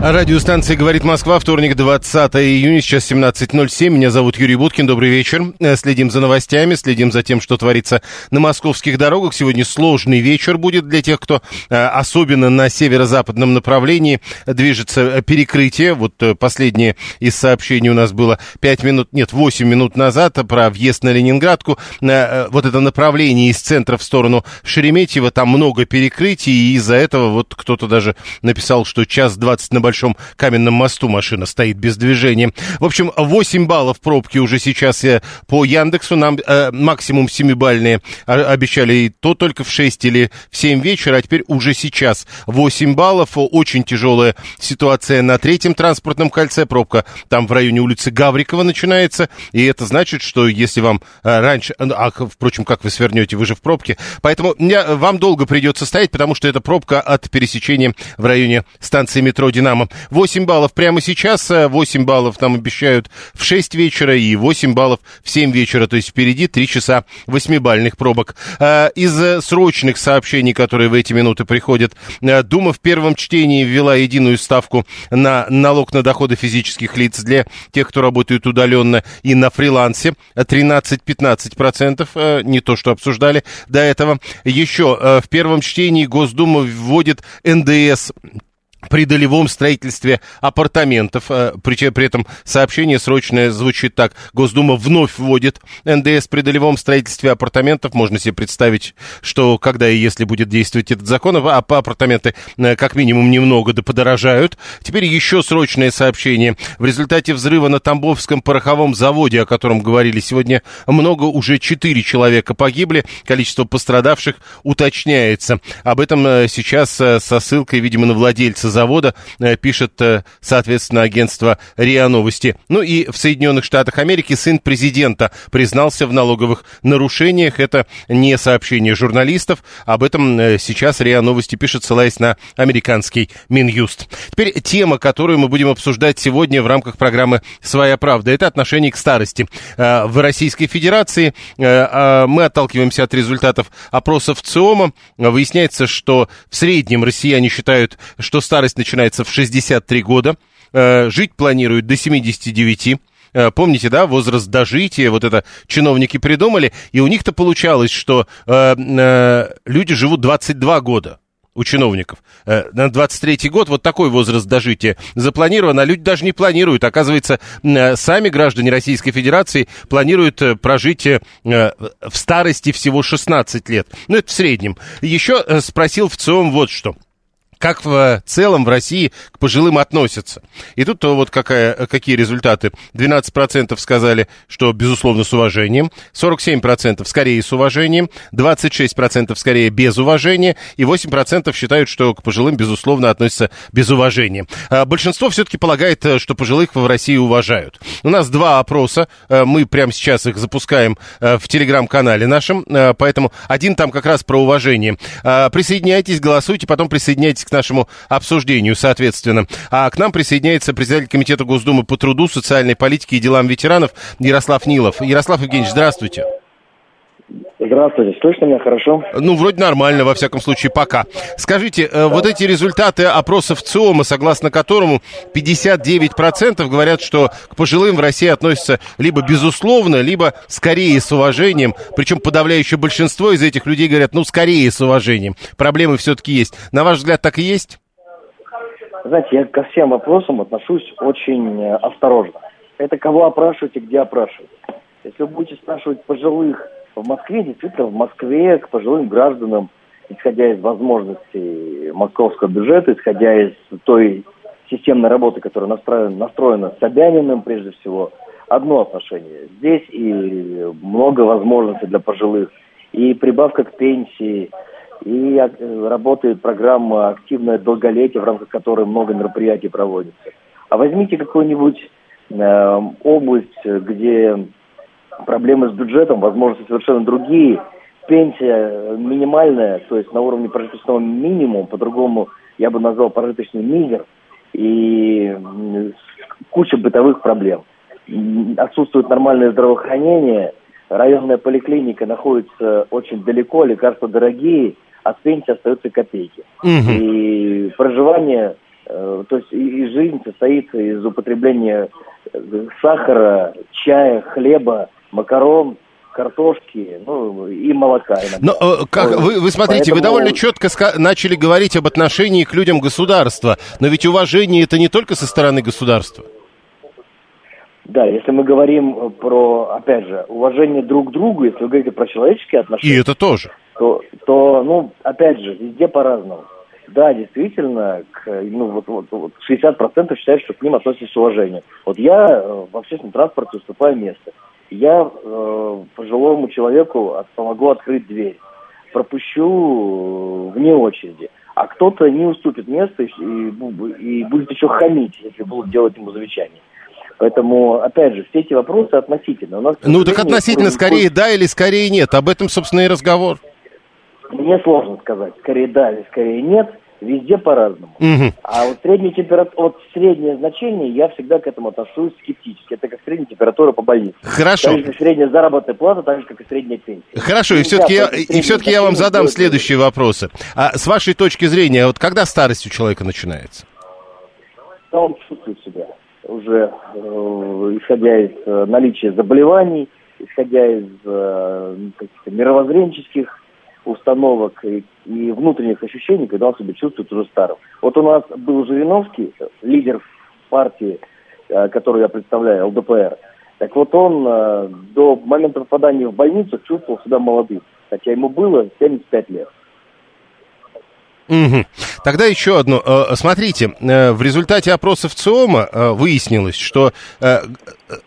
Радиостанция «Говорит Москва», вторник, 20 июня, сейчас 17.07. Меня зовут Юрий Буткин, добрый вечер. Э, Следим за новостями, следим за тем, что творится на московских дорогах. Сегодня сложный вечер будет для тех, кто э, особенно на северо-западном направлении движется э, перекрытие. Вот последнее из сообщений у нас было 5 минут, нет, 8 минут назад про въезд на Ленинградку. Вот это направление из центра в сторону Шереметьево, там много перекрытий, и из-за этого вот кто-то даже написал, что час 20 на Большом Каменном мосту машина стоит без движения. В общем, 8 баллов пробки уже сейчас э, по Яндексу. Нам э, максимум 7-бальные а- обещали и то только в 6 или в 7 вечера, а теперь уже сейчас 8 баллов. Очень тяжелая ситуация на третьем транспортном кольце. Пробка там в районе улицы Гаврикова начинается. И это значит, что если вам э, раньше... А, впрочем, как вы свернете, вы же в пробке. Поэтому вам долго придется стоять, потому что это пробка от пересечения в районе станции метро «Динамо». 8 баллов прямо сейчас, э, 8 баллов нам обещают в 6 вечера и 8 баллов в 7 вечера. То есть впереди 3 часа 8-бальных пробок. Э, Из э, срочных сообщений, которые в эти минуты приходят, э, Дума в первом чтении ввела единую ставку на налог на доходы физических лиц для тех, кто работает удаленно и на фрилансе. 13-15%, э, не то, что обсуждали до этого. Еще э, в первом чтении Госдума вводит НДС при долевом строительстве апартаментов. Э, При, при этом сообщение срочное звучит так. Госдума вновь вводит НДС при долевом строительстве апартаментов. Можно себе представить, что когда и если будет действовать этот закон, а по апартаменты э, как минимум немного да подорожают. Теперь еще срочное сообщение. В результате взрыва на Тамбовском пороховом заводе, о котором говорили сегодня много, уже 4 человека погибли. Количество пострадавших уточняется. Об этом э, сейчас со ссылкой, видимо, на владельца завода э, пишет, э, соответственно, агентство РИА Новости. Ну и в Соединенных Штатах Америки сын президента признался в налоговых нарушениях. Это не сообщение журналистов. Об этом э, сейчас РИА Новости пишет, ссылаясь на американский Минюст. Теперь тема, которую мы будем обсуждать сегодня в рамках программы «Своя правда». Это отношение к старости. В Российской Федерации э, мы отталкиваемся от результатов опросов ЦИОМа. Выясняется, что в среднем россияне считают, что старость начинается в 63 года. Э, Жить планируют до 79. Э, Помните, да, возраст дожития, вот это чиновники придумали, и у них-то получалось, что э, люди живут 22 года у чиновников. На 23-й год вот такой возраст дожития запланирован, а люди даже не планируют. Оказывается, сами граждане Российской Федерации планируют прожить в старости всего 16 лет. Ну, это в среднем. Еще спросил в ЦИОМ вот что – как в целом в России к пожилым относятся. И тут то вот какая, какие результаты. 12% сказали, что безусловно с уважением, 47% скорее с уважением, 26% скорее без уважения, и 8% считают, что к пожилым безусловно относятся без уважения. А Большинство все-таки полагает, э, что пожилых в России уважают. У нас два опроса, э, мы прямо сейчас их запускаем э, в телеграм-канале нашем, э, поэтому один там как раз про уважение. А, Присоединяйтесь, голосуйте, потом присоединяйтесь к нашему обсуждению, соответственно. А к нам присоединяется председатель Комитета Госдумы по труду, социальной политике и делам ветеранов Ярослав Нилов. Ярослав Евгеньевич, здравствуйте. Здравствуйте, слышно меня хорошо? Ну, вроде нормально, во всяком случае, пока. Скажите, э, вот эти результаты опросов ЦИОМа, согласно которому 59% говорят, что к пожилым в России относятся либо безусловно, либо скорее с уважением. Причем подавляющее большинство из этих людей говорят, ну, скорее с уважением. Проблемы все-таки есть. На ваш взгляд, так и есть? Знаете, я ко всем вопросам отношусь очень э, осторожно. Это кого опрашиваете, где опрашиваете. Если вы будете спрашивать пожилых в Москве, действительно, в Москве к пожилым гражданам, исходя из возможностей московского бюджета, исходя из той системной работы, которая настроена, настроена Собяниным, прежде всего, одно отношение. Здесь и много возможностей для пожилых, и прибавка к пенсии, и э, работает программа «Активное долголетие», в рамках которой много мероприятий проводится. А возьмите какую-нибудь э, область, где проблемы с бюджетом, возможно, совершенно другие, пенсия минимальная, то есть на уровне прожиточного минимума, по-другому я бы назвал прожиточный мизер, и куча бытовых проблем. Отсутствует нормальное здравоохранение, районная поликлиника находится очень далеко, лекарства дорогие, а с пенсии остаются копейки. Угу. И проживание, э, то есть и, и жизнь состоит из употребления э, сахара, чая, хлеба, макарон, картошки, ну и молока. Иногда. Но э, как вы, вы смотрите, Поэтому... вы довольно четко начали говорить об отношении к людям государства, но ведь уважение это не только со стороны государства. Да, если мы говорим про, опять же, уважение друг к другу, если вы говорите про человеческие отношения. И это тоже. То, то ну, опять же, везде по-разному. Да, действительно, к, ну, вот, вот, вот 60% считают, что к ним относятся с уважением. Вот я э, в общественном транспорте уступаю место. Я э, пожилому человеку помогу открыть дверь. Пропущу э, вне очереди. А кто-то не уступит место и, и, и будет еще хамить, если будут делать ему замечания. Поэтому, опять же, все эти вопросы относительно. У нас, ну, так относительно скорее да или скорее нет. Об этом, собственно, и разговор. Мне сложно сказать, скорее да или скорее нет. Везде по-разному. Угу. А вот средняя температура, вот среднее значение, я всегда к этому отношусь скептически. Это как средняя температура по больнице. Хорошо. Так же, как средняя заработная плата, так же, как и средняя пенсия. Хорошо, и все-таки я, и все-таки я вам задам следующие вопросы. А с вашей точки зрения, вот когда старость у человека начинается? Да он чувствует себя уже, э, исходя из э, наличия заболеваний, исходя из э, каких-то мировоззренческих установок и, и внутренних ощущений, когда он себя чувствует уже старым. Вот у нас был Жириновский, лидер партии, э, которую я представляю, ЛДПР. Так вот он э, до момента попадания в больницу чувствовал себя молодым, хотя ему было 75 лет. Угу. Тогда еще одно. Э, смотрите, в результате опросов ЦИОМа выяснилось, что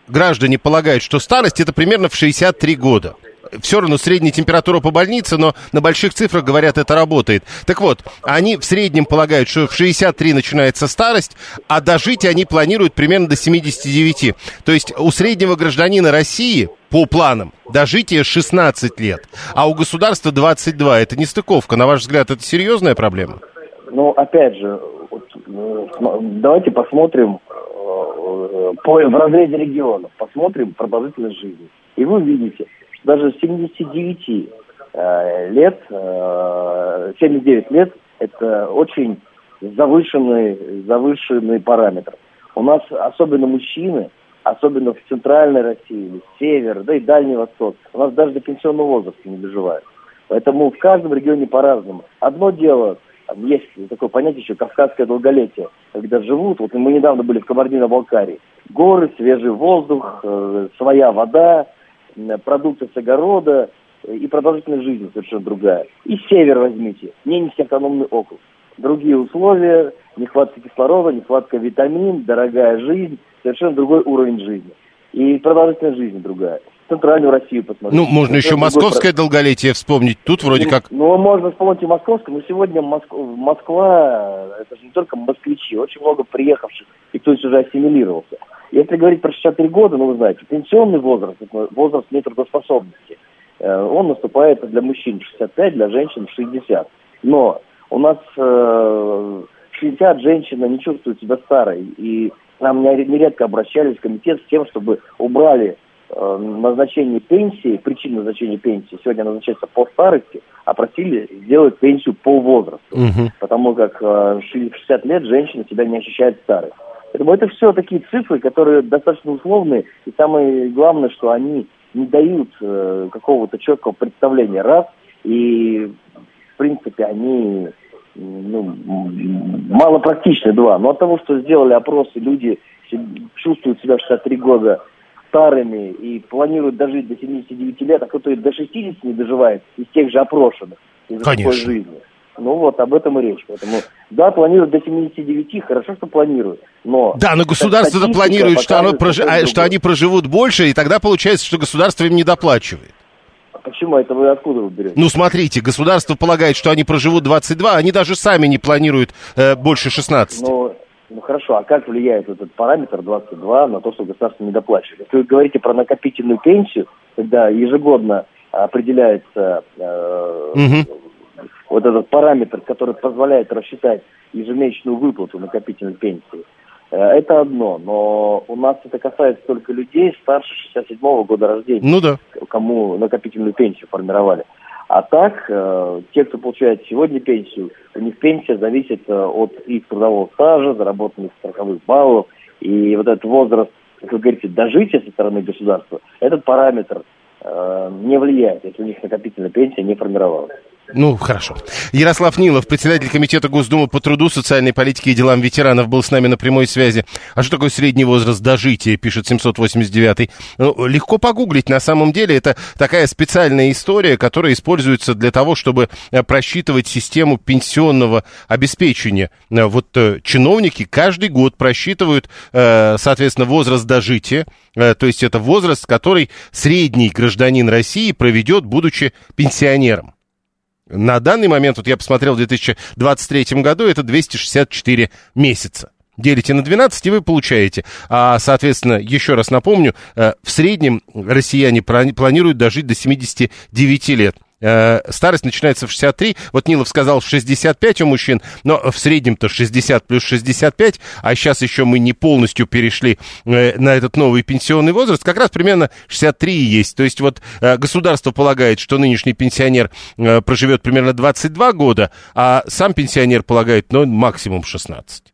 граждане полагают, что старость это примерно в 63 года все равно средняя температура по больнице, но на больших цифрах говорят, это работает. Так вот, они в среднем полагают, что в 63 начинается старость, а дожить они планируют примерно до 79. То есть у среднего гражданина России по планам дожитие 16 лет, а у государства 22. Это не стыковка. На ваш взгляд, это серьезная проблема? Ну, опять же, э, давайте посмотрим э, по, в разрезе регионов, посмотрим продолжительность жизни. И вы увидите, даже 79 э, лет, э, 79 лет это очень завышенный, завышенный параметр. У нас особенно мужчины, особенно в центральной России, север, да и Дальний Восток, у нас даже до пенсионного возраста не доживают. Поэтому в каждом регионе по-разному. Одно дело, есть такое понятие еще кавказское долголетие, когда живут, вот мы недавно были в Кабардино-Балкарии, горы, свежий воздух, э, своя вода, продукты с огорода э, и продолжительность жизни совершенно другая. И север возьмите, Ненецкий автономный округ. Другие условия, нехватка кислорода, нехватка витамин, дорогая жизнь, совершенно другой уровень жизни. И продолжительность жизни другая. Центральную Россию посмотреть. Ну, можно еще московское другой... долголетие вспомнить. Тут вроде ну, как... Ну, можно вспомнить и московское, но сегодня Моск... Москва, это же не только москвичи, очень много приехавших, и кто уже ассимилировался. Если говорить про 63 года, ну вы знаете, пенсионный возраст, возраст нетрудоспособности, э, он наступает для мужчин 65, для женщин 60. Но у нас э, 60 женщина не чувствует себя старой, и нам нередко обращались в комитет с тем, чтобы убрали э, назначение пенсии, причину назначения пенсии сегодня назначается по старости, а просили сделать пенсию по возрасту. Угу. Потому как э, 60 лет женщина себя не ощущает старой. Поэтому это все такие цифры, которые достаточно условные, и самое главное, что они не дают э, какого-то четкого представления, раз, и в принципе они ну, мало практичны, два. Но от того, что сделали опросы, люди чувствуют себя в 63 года старыми и планируют дожить до 79 лет, а кто-то до 60 не доживает из тех же опрошенных, из такой жизни. Ну вот, об этом и речь. Поэтому, да, планируют до 79, хорошо, что планируют. Но да, но государство планирует, что, оно прож... а, что они проживут больше, и тогда получается, что государство им не доплачивает. А почему это вы откуда вы берете? Ну, смотрите, государство полагает, что они проживут 22, они даже сами не планируют э, больше 16. Ну, ну хорошо, а как влияет этот параметр 22 на то, что государство не доплачивает? Если вы говорите про накопительную пенсию, когда ежегодно определяется э, угу вот этот параметр, который позволяет рассчитать ежемесячную выплату накопительной пенсии, э, это одно, но у нас это касается только людей старше 67-го года рождения, ну да. кому накопительную пенсию формировали. А так, э, те, кто получает сегодня пенсию, у них пенсия зависит э, от их трудового стажа, заработанных страховых баллов, и вот этот возраст, как вы говорите, дожития со стороны государства, этот параметр не влияет, если у них накопительная пенсия не формировалась. Ну, хорошо. Ярослав Нилов, председатель Комитета Госдумы по труду, социальной политике и делам ветеранов, был с нами на прямой связи. А что такое средний возраст дожития, пишет 789-й. Ну, легко погуглить. На самом деле это такая специальная история, которая используется для того, чтобы э, просчитывать систему пенсионного обеспечения. Э, вот э, чиновники каждый год просчитывают, соответственно, возраст дожития. То есть это возраст, который средний гражданин России проведет, будучи пенсионером. На данный момент, вот я посмотрел в 2023 году, это 264 месяца. Делите на 12, и вы получаете. А, соответственно, еще раз напомню, э, в среднем россияне планируют дожить до 79 лет. Э, старость начинается в 63. Вот Нилов сказал в 65 у мужчин, но в среднем-то 60 плюс 65, а сейчас еще мы не полностью перешли э, на этот новый пенсионный возраст, как раз примерно 63 есть. То есть вот э, государство полагает, что нынешний пенсионер проживет примерно 22 года, а сам пенсионер полагает, ну, максимум 16.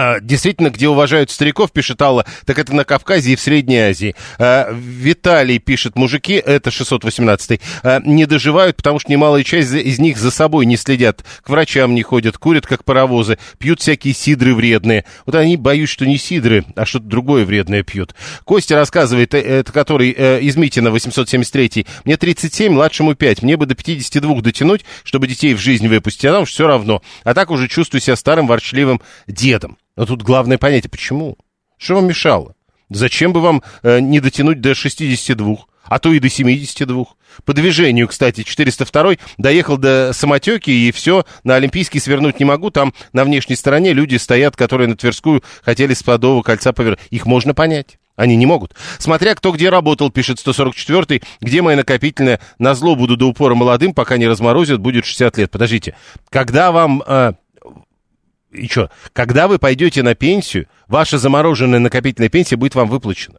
А, действительно, где уважают стариков, пишет Алла, так это на Кавказе и в Средней Азии. А, Виталий пишет, мужики, это 618 а, не доживают, потому что немалая часть из них за собой не следят, к врачам не ходят, курят как паровозы, пьют всякие сидры вредные. Вот они боюсь, что не сидры, а что-то другое вредное пьют. Костя рассказывает, э, это который э, из Митина, 873 мне 37, младшему 5, мне бы до 52 дотянуть, чтобы детей в жизнь выпустить, а нам все равно. А так уже чувствую себя старым ворчливым дедом. Но тут главное понятие, почему? Что вам мешало? Зачем бы вам э, не дотянуть до 62, а то и до 72? По движению, кстати, 402 доехал до самотеки, и все, на Олимпийский свернуть не могу. Там на внешней стороне люди стоят, которые на Тверскую хотели с Подового кольца повернуть. Их можно понять. Они не могут. Смотря кто где работал, пишет 144-й, где моя накопительная, на зло буду до упора молодым, пока не разморозят, будет 60 лет. Подождите, когда вам... Э, и что, когда вы пойдете на пенсию, ваша замороженная накопительная пенсия будет вам выплачена.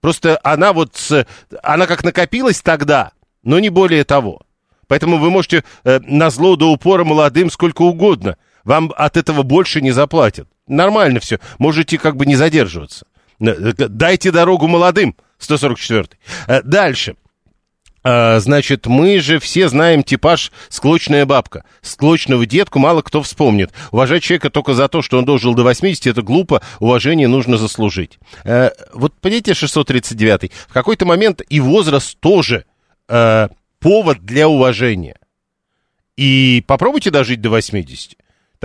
Просто она вот, с, она как накопилась тогда, но не более того. Поэтому вы можете э, на зло до упора молодым сколько угодно. Вам от этого больше не заплатят. Нормально все. Можете как бы не задерживаться. Э, дайте дорогу молодым. 144. Э, дальше. А, значит, мы же все знаем типаж «склочная бабка». Склочного детку мало кто вспомнит. Уважать человека только за то, что он дожил до 80, это глупо, уважение нужно заслужить. А, вот понимаете, 639 в какой-то момент и возраст тоже а, повод для уважения. И попробуйте дожить до 80.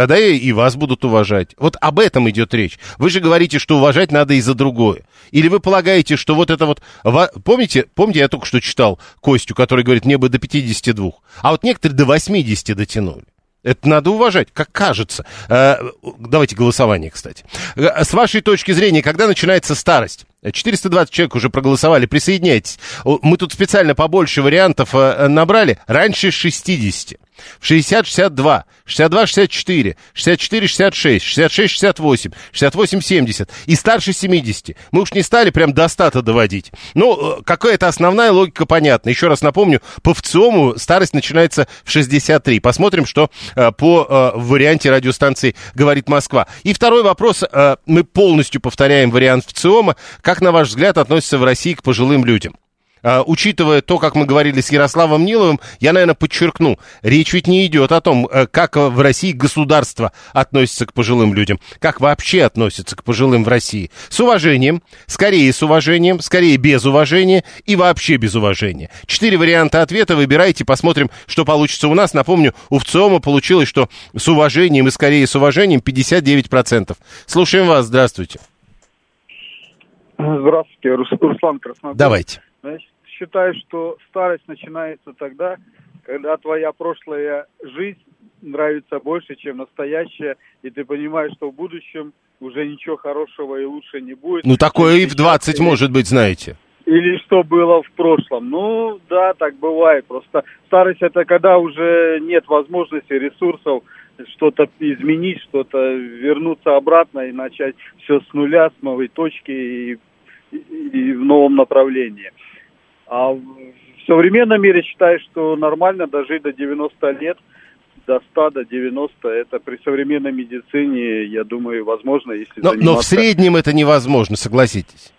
Тогда и вас будут уважать. Вот об этом идет речь. Вы же говорите, что уважать надо и за другое. Или вы полагаете, что вот это вот... Помните, помните, я только что читал Костю, который говорит, мне бы до 52. А вот некоторые до 80 дотянули. Это надо уважать, как кажется. Э, давайте голосование, кстати. Э, с вашей точки зрения, когда начинается старость? 420 человек уже проголосовали, присоединяйтесь. Мы тут специально побольше вариантов э, набрали. Раньше 60 в 60-62, 62-64, 64-66, 66-68, 68-70 и старше 70. Мы уж не стали прям до 100 доводить. Ну, э, какая-то основная логика понятна. Еще раз напомню, по ВЦИОМу старость начинается в 63. Посмотрим, что э, по э, варианте радиостанции говорит Москва. И второй вопрос. Э, мы полностью повторяем вариант ВЦИОМа. Как, на ваш взгляд, относится в России к пожилым людям? А, учитывая то, как мы говорили с Ярославом Ниловым, я, наверное, подчеркну, речь ведь не идет о том, э, как в России государство относится к пожилым людям, как вообще относится к пожилым в России. С уважением, скорее с уважением, скорее без уважения и вообще без уважения. Четыре варианта ответа, выбирайте, посмотрим, что получится у нас. Напомню, у ВЦИОМа получилось, что с уважением и скорее с уважением 59%. Слушаем вас, здравствуйте. Здравствуйте, Руслан Краснодар. Давайте. Значит, считаю, что старость начинается тогда, когда твоя прошлая жизнь нравится больше, чем настоящая, и ты понимаешь, что в будущем уже ничего хорошего и лучше не будет. Ну, такое и в 20 или, может быть, знаете. Или что было в прошлом. Ну, да, так бывает. Просто старость это когда уже нет возможности, ресурсов что-то изменить, что-то вернуться обратно и начать все с нуля, с новой точки и, и, и в новом направлении. А в современном мире считаю, что нормально дожить до 90 лет, до 100, до 90, это при современной медицине, я думаю, возможно, если но, заниматься... Но в среднем это невозможно, согласитесь.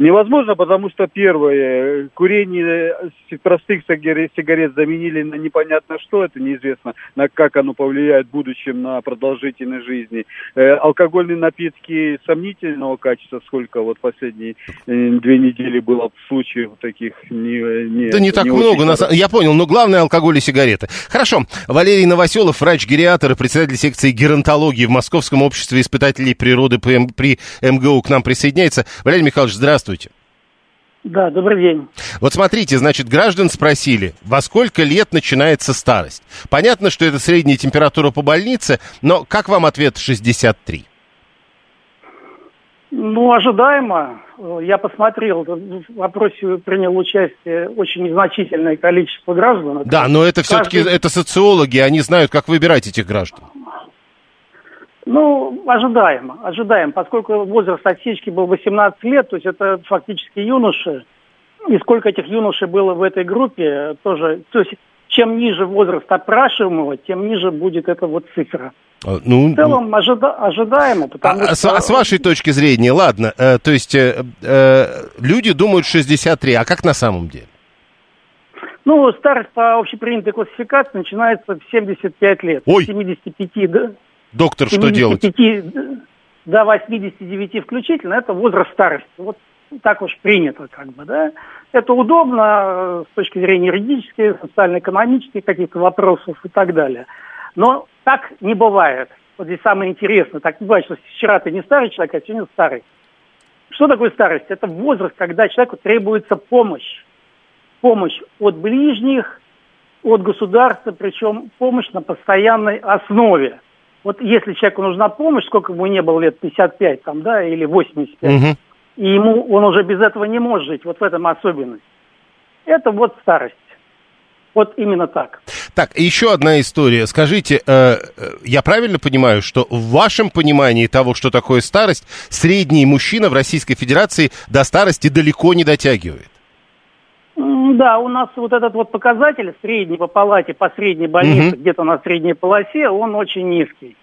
Невозможно, потому что первое, курение простых сигарет заменили на непонятно что, это неизвестно, на как оно повлияет в будущем на продолжительность жизни. Э, алкогольные напитки сомнительного качества, сколько вот последние э, две недели было случаев таких не, не Да не так не много, на... я понял, но главное алкоголь и сигареты. Хорошо, Валерий Новоселов, врач-гериатр и председатель секции геронтологии в Московском обществе испытателей природы при МГУ к нам присоединяется. Валерий Михайлович, здравствуйте. Да, добрый день. Вот смотрите, значит, граждан спросили, во сколько лет начинается старость? Понятно, что это средняя температура по больнице, но как вам ответ 63? Ну, ожидаемо. Я посмотрел, в вопросе принял участие очень незначительное количество граждан. Да, но это Каждый... все-таки это социологи, они знают, как выбирать этих граждан. Ну, ожидаемо, ожидаем, поскольку возраст отсечки был 18 лет, то есть это фактически юноши, и сколько этих юношей было в этой группе, тоже, то есть чем ниже возраст опрашиваемого, тем ниже будет эта вот цифра. А, ну, в целом ожида ожидаемо, потому а, что... А с вашей точки зрения, ладно, э, то есть э, э, люди думают 63, а как на самом деле? Ну, старость по общепринятой классификации начинается в 75 лет. Ой! 75, да? Доктор, что делать? до 89 включительно, это возраст старости. Вот так уж принято, как бы, да. Это удобно э, с точки зрения юридических, социально-экономических каких-то вопросов и так далее. Но так не бывает. Вот здесь самое интересное. Так не бывает, что вчера ты не старый человек, а сегодня старый. Что такое старость? Это возраст, когда человеку требуется помощь. Помощь от ближних, от государства, причем помощь на постоянной основе вот если человеку нужна помощь, сколько ему не было лет, 55 там, да, или 85, угу. и ему он уже без этого не может жить, вот в этом особенность. Это вот старость. Вот именно так. Так, еще одна история. Скажите, э, э, я правильно понимаю, что в вашем понимании того, что такое старость, средний мужчина в Российской Федерации до старости далеко не дотягивает? Да, у нас вот этот вот показатель средний по палате, по средней больнице, угу. где-то на средней полосе, он очень низкий.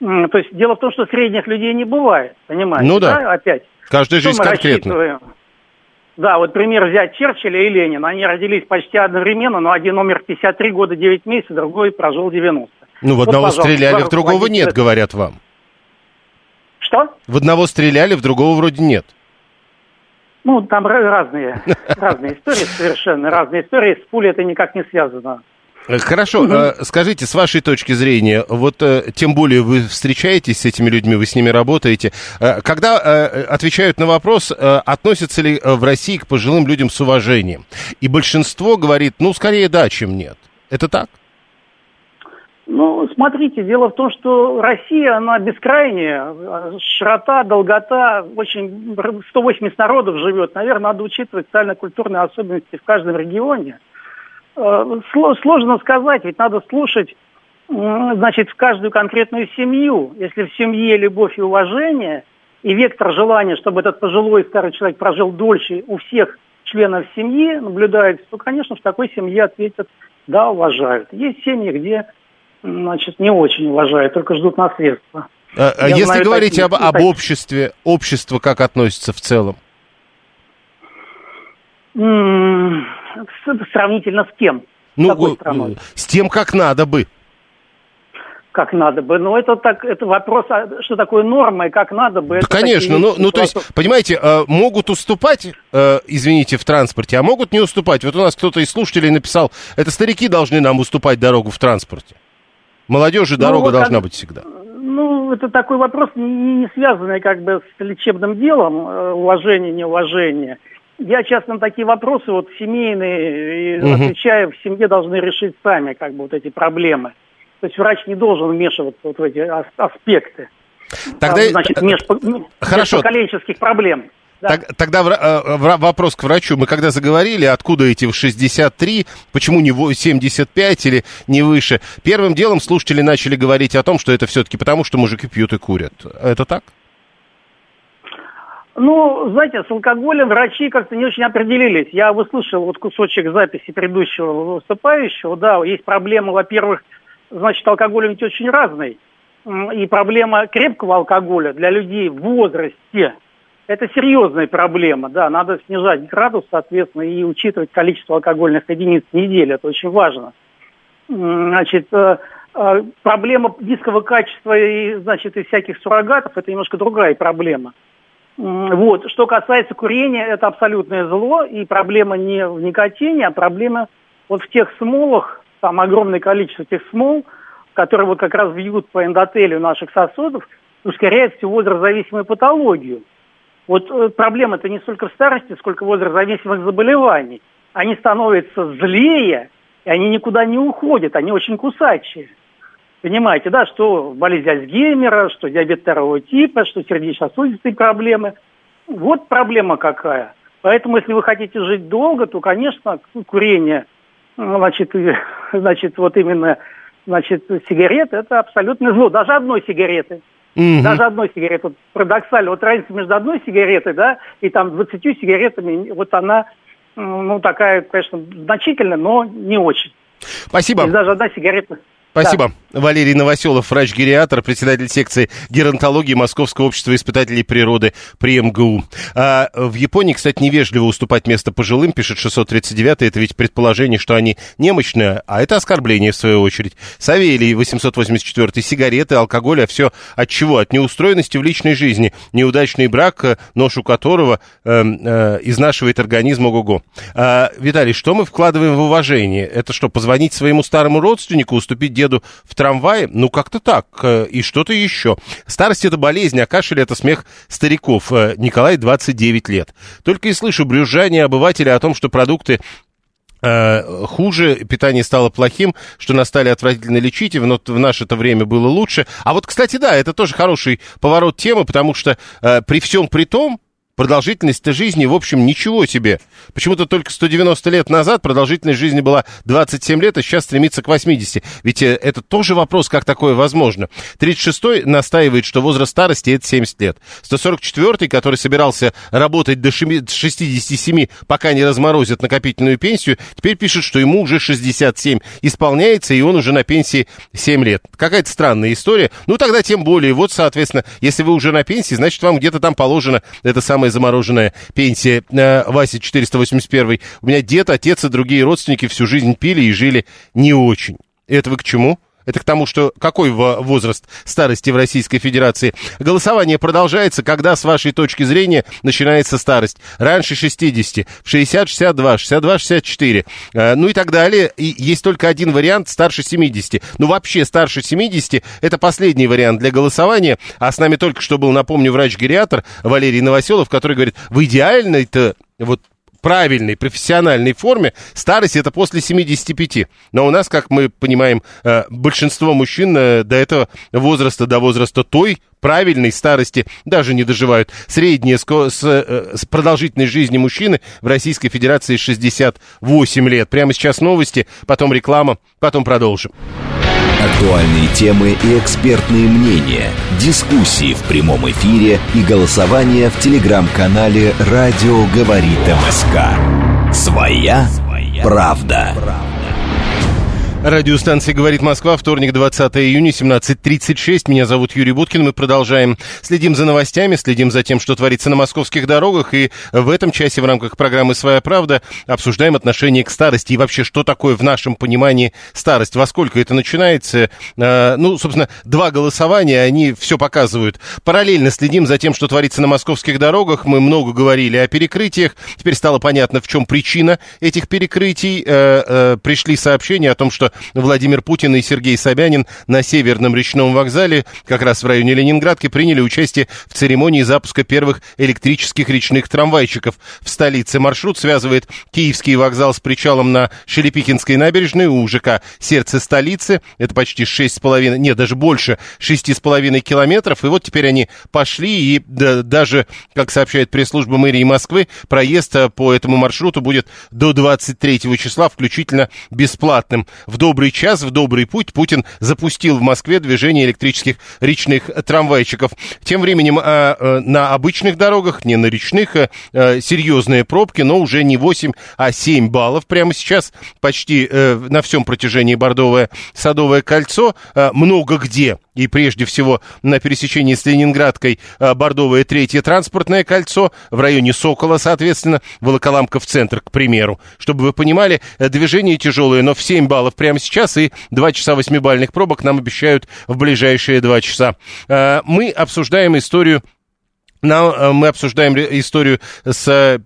То есть дело в том, что средних людей не бывает, понимаете? Ну да. да? Опять. Каждая жизнь конкретно. Да, вот пример взять Черчилля и Ленина. Они родились почти одновременно, но один умер в 53 года 9 месяцев, другой прожил 90. Ну, в вот, одного стреляли, в другого нет, говорят вам. Что? В одного стреляли, в другого вроде нет. Ну, там разные, разные истории, совершенно разные истории. С пулей это никак не связано. Э, хорошо, угу. скажите, с вашей точки зрения, вот э, тем более вы встречаетесь с этими людьми, вы с ними работаете, когда отвечают на вопрос, относятся ли в России к пожилым людям с уважением, и большинство говорит, ну, скорее да, чем нет. Это так? Ну, смотрите, дело в том, что Россия, она бескрайняя, широта, долгота, очень 180 народов живет. Наверное, надо учитывать социально-культурные особенности в каждом регионе. Э, сложно сказать, ведь надо слушать, значит, в каждую конкретную семью. Если в семье любовь и уважение, и вектор желания, чтобы этот пожилой старый человек прожил дольше у всех членов семьи наблюдается, то, конечно, в такой семье ответят, да, уважают. Есть семьи, где значит, не очень уважают, только ждут наследства. А, а если знаю, говорить такие, об, об обществе, общество как относится в целом? С- Сравнительно с кем? Ну, какой э, страной? с тем, как надо бы. Как надо бы. Но это так, это вопрос, а что такое норма и как надо бы. Да, это конечно, ну, ну то есть, понимаете, э, могут уступать, э, извините, в транспорте, а могут не уступать. Вот у нас кто-то из слушателей написал, это старики должны нам уступать дорогу в транспорте. Молодежи Ну, дорога вот должна как- быть всегда. Ну, это такой вопрос, не, не связанный как бы с лечебным делом, э, уважение, неуважение. Я часто на такие вопросы, вот семейные, Мгм. отвечаю, в семье должны решить сами как бы вот эти проблемы. То есть врач не должен вмешиваться вот в эти ас- аспекты. Тогда, значит, межпо- ну, Хорошо. межпоколенческих проблем. Да. Так- тогда вра- э, вра- вопрос к врачу. Мы когда заговорили, откуда эти в 63, почему не во- 75 или не выше, первым делом слушатели начали говорить о том, что это все-таки потому, что мужики пьют и курят. Это так? Ну, знаете, с алкоголем врачи как-то не очень определились. Я выслушал вот кусочек записи предыдущего выступающего. Да, есть проблема, во-первых, значит, алкоголь ведь очень разный. И проблема крепкого алкоголя для людей в возрасте – это серьезная проблема. Да, надо снижать градус, соответственно, и учитывать количество алкогольных единиц в неделю. Это очень важно. Значит, э, э, проблема низкого качества и, значит, и всяких суррогатов – это немножко другая проблема. Вот. Что касается курения, это абсолютное зло, и проблема не в никотине, а проблема вот в тех смолах, там огромное количество тех смол, которые вот как раз бьют по эндотелию наших сосудов, ускоряет всю возрастзависимую патологию. Вот э, проблема-то не столько в старости, сколько в возрастзависимых заболеваний. Они становятся злее, и они никуда не уходят, они очень кусачие. Понимаете, да, что болезнь Альцгеймера, что диабет второго типа, что сердечно-сосудистые проблемы. Вот проблема какая. Поэтому, если вы хотите жить долго, то, конечно, курение, значит, значит, вот именно, значит, сигарет, это абсолютно зло. Даже одной сигареты. Мгм. Даже одной сигареты. Вот парадоксально. Вот разница между одной сигаретой, да, и там 20 сигаретами, вот она, ну, такая, конечно, значительная, но не очень. Спасибо. И даже одна сигарета. Спасибо. Валерий Новоселов, врач-гериатр, председатель секции геронтологии Московского общества испытателей природы при МГУ. А, в Японии, кстати, невежливо уступать место пожилым, пишет 639 Это ведь предположение, что они немощные, а это оскорбление, в свою очередь. Савелий, 884 Сигареты, алкоголь, а все от чего? От неустроенности в личной жизни. Неудачный брак, э, ношу которого э, э, изнашивает организм ого-го. А, Виталий, что мы вкладываем в уважение? Это что, позвонить своему старому родственнику, уступить деду в трамвае? Ну, как-то так. Э, И что-то еще. Старость – это болезнь, а кашель – это смех стариков. Э, Николай, 29 лет. Только и слышу брюзжание обывателя о том, что продукты э, хуже, питание стало плохим, что нас стали отвратительно лечить, и в, в наше это время было лучше. А вот, кстати, да, это тоже хороший поворот темы, потому что э, при всем при том, продолжительность жизни, в общем, ничего себе. Почему-то только 190 лет назад продолжительность жизни была 27 лет, а сейчас стремится к 80. Ведь э, это тоже вопрос, как такое возможно. 36-й настаивает, что возраст старости это 70 лет. 144-й, который собирался работать до шеми- 67, пока не разморозят накопительную пенсию, теперь пишет, что ему уже 67 исполняется, и он уже на пенсии 7 лет. Какая-то странная история. Ну, тогда тем более. Вот, соответственно, если вы уже на пенсии, значит, вам где-то там положена эта самая замороженная пенсия. Э, Вася 481. У меня дед, отец и другие родственники всю жизнь пили и жили не очень. Это вы к чему? Это к тому, что какой во- возраст старости в Российской Федерации? Голосование продолжается, когда, с вашей точки зрения, начинается старость? Раньше 60, в 60, 62, 62, 64, э, ну и так далее. И есть только один вариант, старше 70. Ну вообще, старше 70, это последний вариант для голосования. А с нами только что был, напомню, врач-гериатр Валерий Новоселов, который говорит, в идеальной-то вот правильной, профессиональной форме, старость это после 75. Но у нас, как мы понимаем, э, большинство мужчин э, до этого возраста, до возраста той правильной старости даже не доживают. Средняя с, э, с продолжительность жизни мужчины в Российской Федерации 68 лет. Прямо сейчас новости, потом реклама, потом продолжим. Актуальные темы и экспертные мнения, дискуссии в прямом эфире и голосование в телеграм-канале «Радио говорит МСК». Своя правда. Радиостанция «Говорит Москва», вторник, 20 июня, 17.36. Меня зовут Юрий Буткин. Мы продолжаем. Следим за новостями, следим за тем, что творится на московских дорогах. И в этом часе в рамках программы «Своя правда» обсуждаем отношение к старости. И вообще, что такое в нашем понимании старость? Во сколько это начинается? А, ну, собственно, два голосования, они все показывают. Параллельно следим за тем, что творится на московских дорогах. Мы много говорили о перекрытиях. Теперь стало понятно, в чем причина этих перекрытий. Э, э, пришли сообщения о том, что Владимир Путин и Сергей Собянин на Северном речном вокзале, как раз в районе Ленинградки, приняли участие в церемонии запуска первых электрических речных трамвайчиков в столице. Маршрут связывает Киевский вокзал с причалом на Шелепихинской набережной у ЖК «Сердце столицы». Это почти 6,5, нет, даже больше 6,5 километров. И вот теперь они пошли, и да, даже, как сообщает пресс-служба мэрии Москвы, проезд э, по этому маршруту будет до 23 числа, включительно бесплатным. В добрый час, в добрый путь Путин запустил в Москве движение электрических речных трамвайчиков. Тем временем а, а, на обычных дорогах, не на речных, а, а, серьезные пробки, но уже не 8, а 7 баллов прямо сейчас. Почти на всем протяжении Бордовое Садовое кольцо. Много где и прежде всего на пересечении с Ленинградкой Бордовое третье транспортное кольцо, в районе Сокола, соответственно, Волоколамка в центр, к примеру. Чтобы вы понимали, движение тяжелое, но в 7 баллов прямо сейчас, и 2 часа восьмибальных пробок нам обещают в ближайшие 2 часа. Мы обсуждаем историю, мы обсуждаем историю с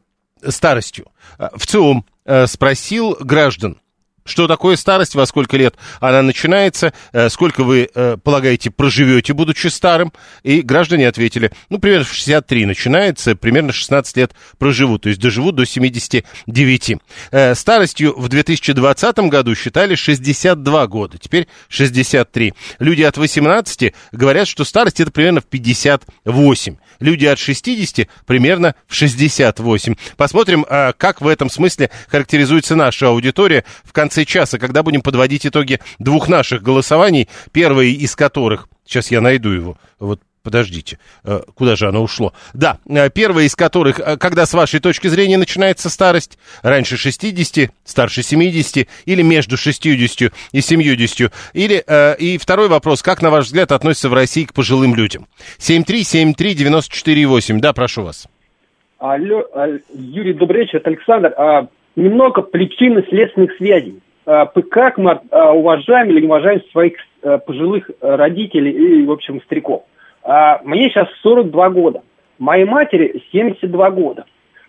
старостью. В ЦИОМ спросил граждан, что такое старость, во сколько лет она начинается, э, сколько вы, э, полагаете, проживете, будучи старым. И граждане ответили, ну, примерно в 63 начинается, примерно 16 лет проживут, то есть доживут до 79. Э, старостью в 2020 году считали 62 года, теперь 63. Люди от 18 говорят, что старость это примерно в 58 люди от 60 примерно в 68. Посмотрим, а, как в этом смысле характеризуется наша аудитория в конце часа, когда будем подводить итоги двух наших голосований, первое из которых, сейчас я найду его, вот Подождите, э, куда же оно ушло? Да, э, первое из которых, э, когда с вашей точки зрения начинается старость, раньше 60, старше 70 или между 60 и 70. Или, и второй вопрос, как, на ваш взгляд, относится в России к пожилым людям? 7373948, да, прошу вас. Алло, Юрий, добрый вечер, это Александр. А, немного причины следственных связей. А, как мы а, уважаем или не уважаем своих пожилых родителей и, в общем, стариков? А, мне сейчас 42 года. Моей матери 72 года.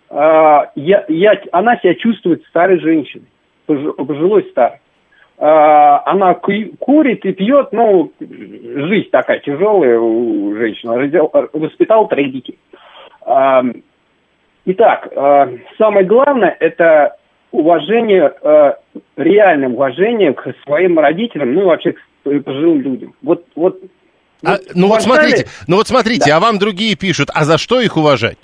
А, я, я, она себя чувствует старой женщиной, пожилой старой. А, она курит и пьет, ну, жизнь такая тяжелая у женщины. Воспитал троих детей. Итак, самое главное – это уважение, реальное уважение к своим родителям, ну и вообще к пожилым людям. Вот, вот а, ну вот смотрите, ну вот смотрите, да. а вам другие пишут, а за что их уважать?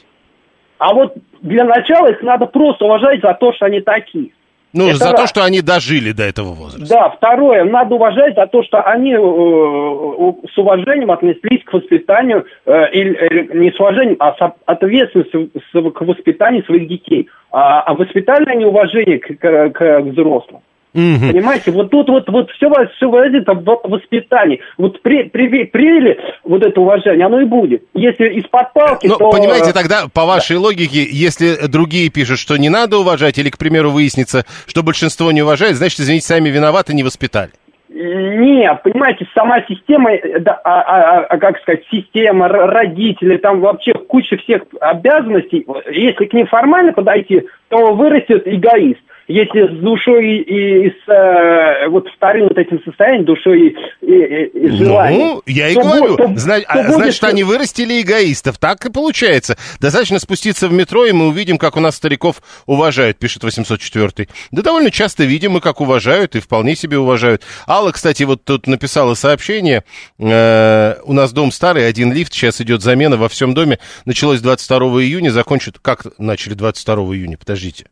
А вот для начала их надо просто уважать за то, что они такие. Ну, Это за раз. то, что они дожили до этого возраста. Да, второе, надо уважать за то, что они э, э, с уважением отнеслись к воспитанию, э, или, э, не с уважением, а с ответственностью к воспитанию своих детей. А, а воспитали они уважение к, к, к взрослым. Угу. Понимаете, вот тут вот, вот все, все выводит в воспитании. Вот при, при, привили вот это уважение, оно и будет. Если из-под палки, ну, то... понимаете, тогда по вашей да. логике, если другие пишут, что не надо уважать, или, к примеру, выяснится, что большинство не уважает, значит, извините, сами виноваты, не воспитали. Нет, понимаете, сама система, да, а, а, а, как сказать, система, родители, там вообще куча всех обязанностей. Если к ним формально подойти, то вырастет эгоист если с душой и, и с э, вот вторым вот этим состоянием, душой и, и, и желанием. Ну, я и то говорю, то, Зна- то будет... значит, они вырастили эгоистов, так и получается. Достаточно спуститься в метро, и мы увидим, как у нас стариков уважают, пишет 804 Да довольно часто видим, и как уважают, и вполне себе уважают. Алла, кстати, вот тут написала сообщение, э, у нас дом старый, один лифт, сейчас идет замена во всем доме, началось 22 июня, закончит, как начали 22 июня, подождите.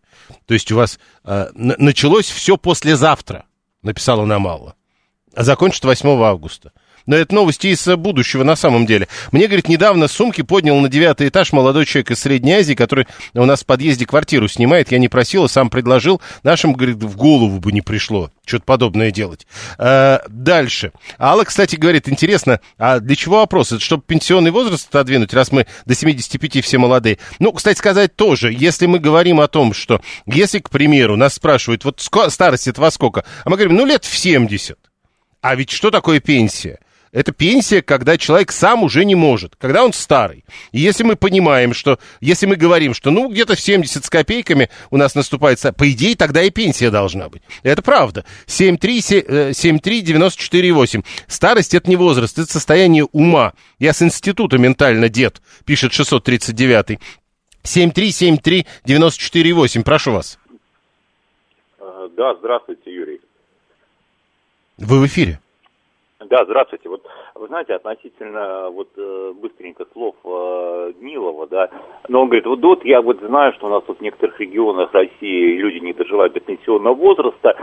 То есть у вас началось все послезавтра, написала нам Алла, а закончит 8 августа. Но это новости из э, будущего на самом деле. Мне, говорит, недавно сумки поднял на девятый этаж молодой человек из Средней Азии, который у нас в подъезде квартиру снимает. Я не просил, а сам предложил. Нашим, говорит, в голову бы не пришло что-то подобное делать. А, дальше. Алла, кстати, говорит, интересно, а для чего вопрос? Это чтобы пенсионный возраст отодвинуть, раз мы до 75 все молодые? Ну, кстати сказать, тоже, если мы говорим о том, что, если, к примеру, нас спрашивают, вот старость это во сколько? А мы говорим, ну, лет в 70. А ведь что такое пенсия? Это пенсия, когда человек сам уже не может, когда он старый. И если мы понимаем, что, если мы говорим, что ну где-то в 70 с копейками у нас наступает, по идее, тогда и пенсия должна быть. Это правда. 73948. Э, Старость это не возраст, это состояние ума. Я с института ментально дед, пишет 639. 7373948. Прошу вас. Э, да, здравствуйте, Юрий. Вы в эфире. Да, здравствуйте. Вот вы знаете, относительно вот э, быстренько слов э, Гнилова, да, но он говорит, вот, вот я вот знаю, что у нас тут в некоторых регионах России люди не доживают до пенсионного возраста,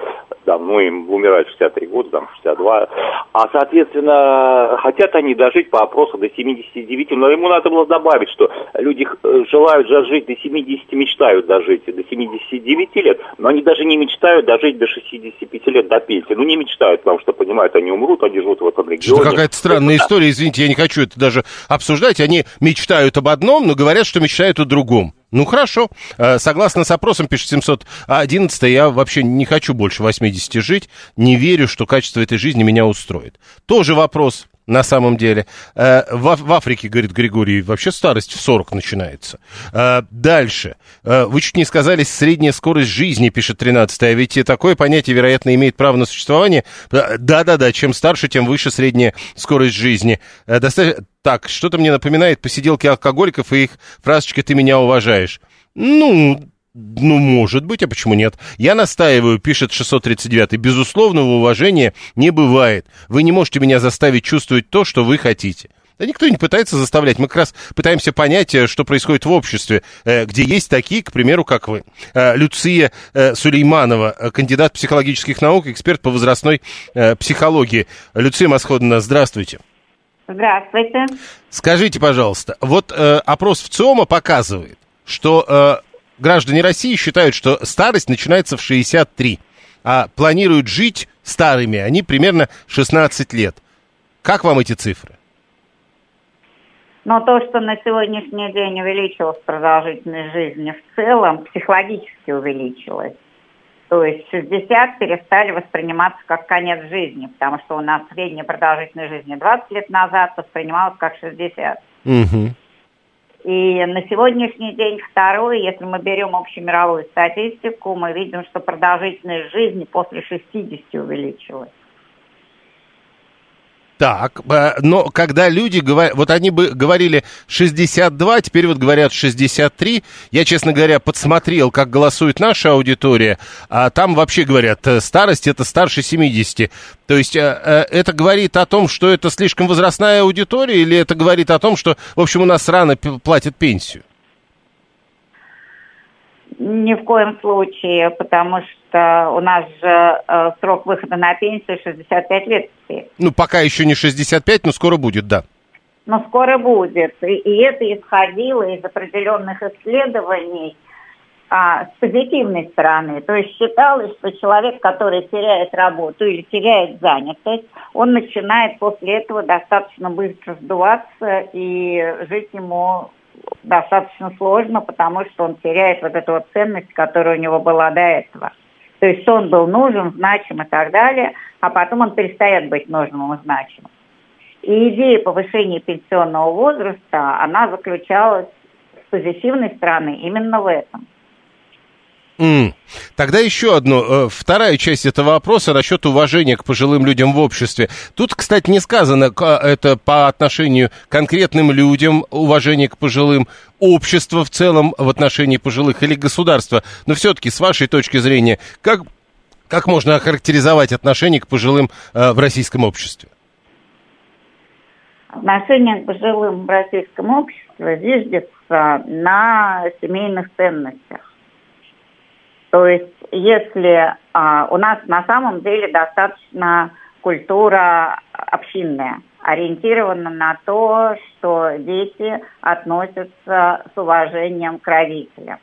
да, ну им умирают 63 года, там 62, а соответственно хотят они дожить по опросу до 79, но ему надо было добавить, что люди э, желают дожить до 70, мечтают дожить до 79 лет, но они даже не мечтают дожить до 65 лет до пенсии, ну не мечтают, потому что понимают, они умрут, они живут в этом регионе. Что какая-то странная история, извините, я не хочу это даже обсуждать. Они мечтают об одном, но говорят, что мечтают о другом. Ну, хорошо. Э, согласно с опросом, пишет 711, я вообще не хочу больше 80 жить, не верю, что качество этой жизни меня устроит. Тоже вопрос на самом деле. Э, в, в Африке, говорит Григорий, вообще старость в 40 начинается. Э, дальше. Э, вы чуть не сказали средняя скорость жизни, пишет 13 а ведь такое понятие, вероятно, имеет право на существование. Да-да-да, чем старше, тем выше средняя скорость жизни. Достаточно... Так, что-то мне напоминает посиделки алкоголиков и их фразочка «ты меня уважаешь». Ну, ну, может быть, а почему нет? Я настаиваю, пишет 639 безусловного уважения не бывает. Вы не можете меня заставить чувствовать то, что вы хотите. Да никто не пытается заставлять. Мы как раз пытаемся понять, э, что происходит в обществе, э, где есть такие, к примеру, как вы. Э, Люция Сулейманова, кандидат психологических наук, эксперт по возрастной психологии. Люция Масходовна, здравствуйте. Здравствуйте. Скажите, пожалуйста, вот опрос в ЦИОМа показывает, что граждане России считают, что старость начинается в 63, а планируют жить старыми они примерно 16 лет. Как вам эти цифры? Но то, что на сегодняшний день увеличилась продолжительность жизни в целом, психологически увеличилась. То есть 60 перестали восприниматься как конец жизни, потому что у нас средняя продолжительность жизни 20 лет назад воспринималась как 60. Угу. И на сегодняшний день второе, если мы берем общемировую статистику, мы видим, что продолжительность жизни после 60 увеличилась. Так, э, но когда люди говорят, вот они бы говорили 62, теперь вот говорят 63. Я, честно говоря, подсмотрел, как голосует наша аудитория, а там вообще говорят, э, старость это старше 70. То есть э, это говорит о том, что это слишком возрастная аудитория, или это говорит о том, что, в общем, у нас рано платят пенсию? Ни в коем случае, потому что у нас же э, срок выхода на пенсию 65 лет. Ну, пока еще не 65, но скоро будет, да. Но скоро будет. И, и это исходило из определенных исследований а, с позитивной стороны. То есть считалось, что человек, который теряет работу или теряет занятость, он начинает после этого достаточно быстро сдуваться и жить ему достаточно сложно, потому что он теряет вот эту вот ценность, которая у него была до этого. То есть он был нужен, значим и так далее, а потом он перестает быть нужным и значимым. И идея повышения пенсионного возраста, она заключалась с позитивной стороны именно в этом. Mm. Тогда еще одно, э, вторая часть этого вопроса насчет уважения к пожилым людям в обществе. Тут, кстати, не сказано, это по отношению к конкретным людям, уважение к пожилым, общество в целом в отношении пожилых или государства. Но все-таки, с вашей точки зрения, как, как можно охарактеризовать отношение к пожилым э, в российском обществе? Отношение к пожилым в российском обществе зиждется на семейных ценностях то есть, если а, у нас на самом деле достаточно культура общинная, ориентирована на то, что дети относятся с уважением к родителям.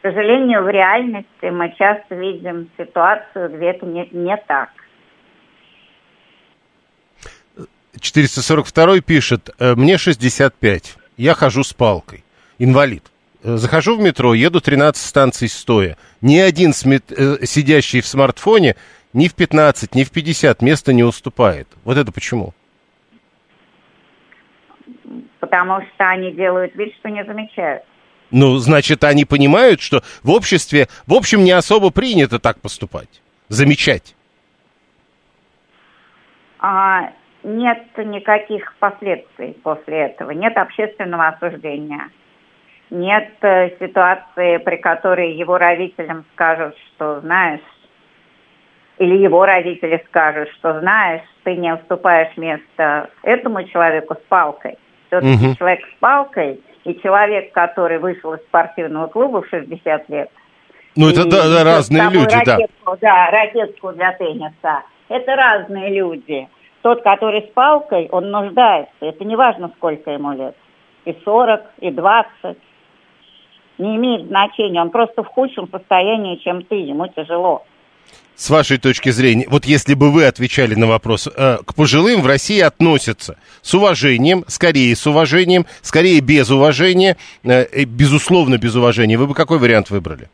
К сожалению, в реальности мы часто видим ситуацию, где это не, не так. 442 пишет, «Э, мне 65, я хожу с палкой, инвалид. Э, захожу в метро, еду 13 станций стоя. Ни один. Э, сидящий в смартфоне ни в 15, ни в 50 места не уступает. Вот это почему? Потому что они делают вид, что не замечают. Ну, значит, они понимают, что в обществе, в общем, не особо принято так поступать, замечать. А, нет никаких последствий после этого, нет общественного осуждения, нет э, ситуации, при которой его родителям скажут, что знаешь, или его родители скажут, что знаешь, ты не уступаешь место этому человеку с палкой. Все-таки угу. человек с палкой и человек, который вышел из спортивного клуба в 60 лет. Ну, это да, да, разные люди, ракетку, да. Да, ракетку для тенниса. Это разные люди. Тот, который с палкой, он нуждается. Это не важно, сколько ему лет. И 40, и 20. Не имеет значения. Он просто в худшем состоянии, чем ты. Ему тяжело с вашей точки зрения, вот если бы вы отвечали на вопрос, э, к пожилым в России относятся с уважением, скорее с уважением, скорее без уважения, э, безусловно без уважения, вы бы какой вариант выбрали?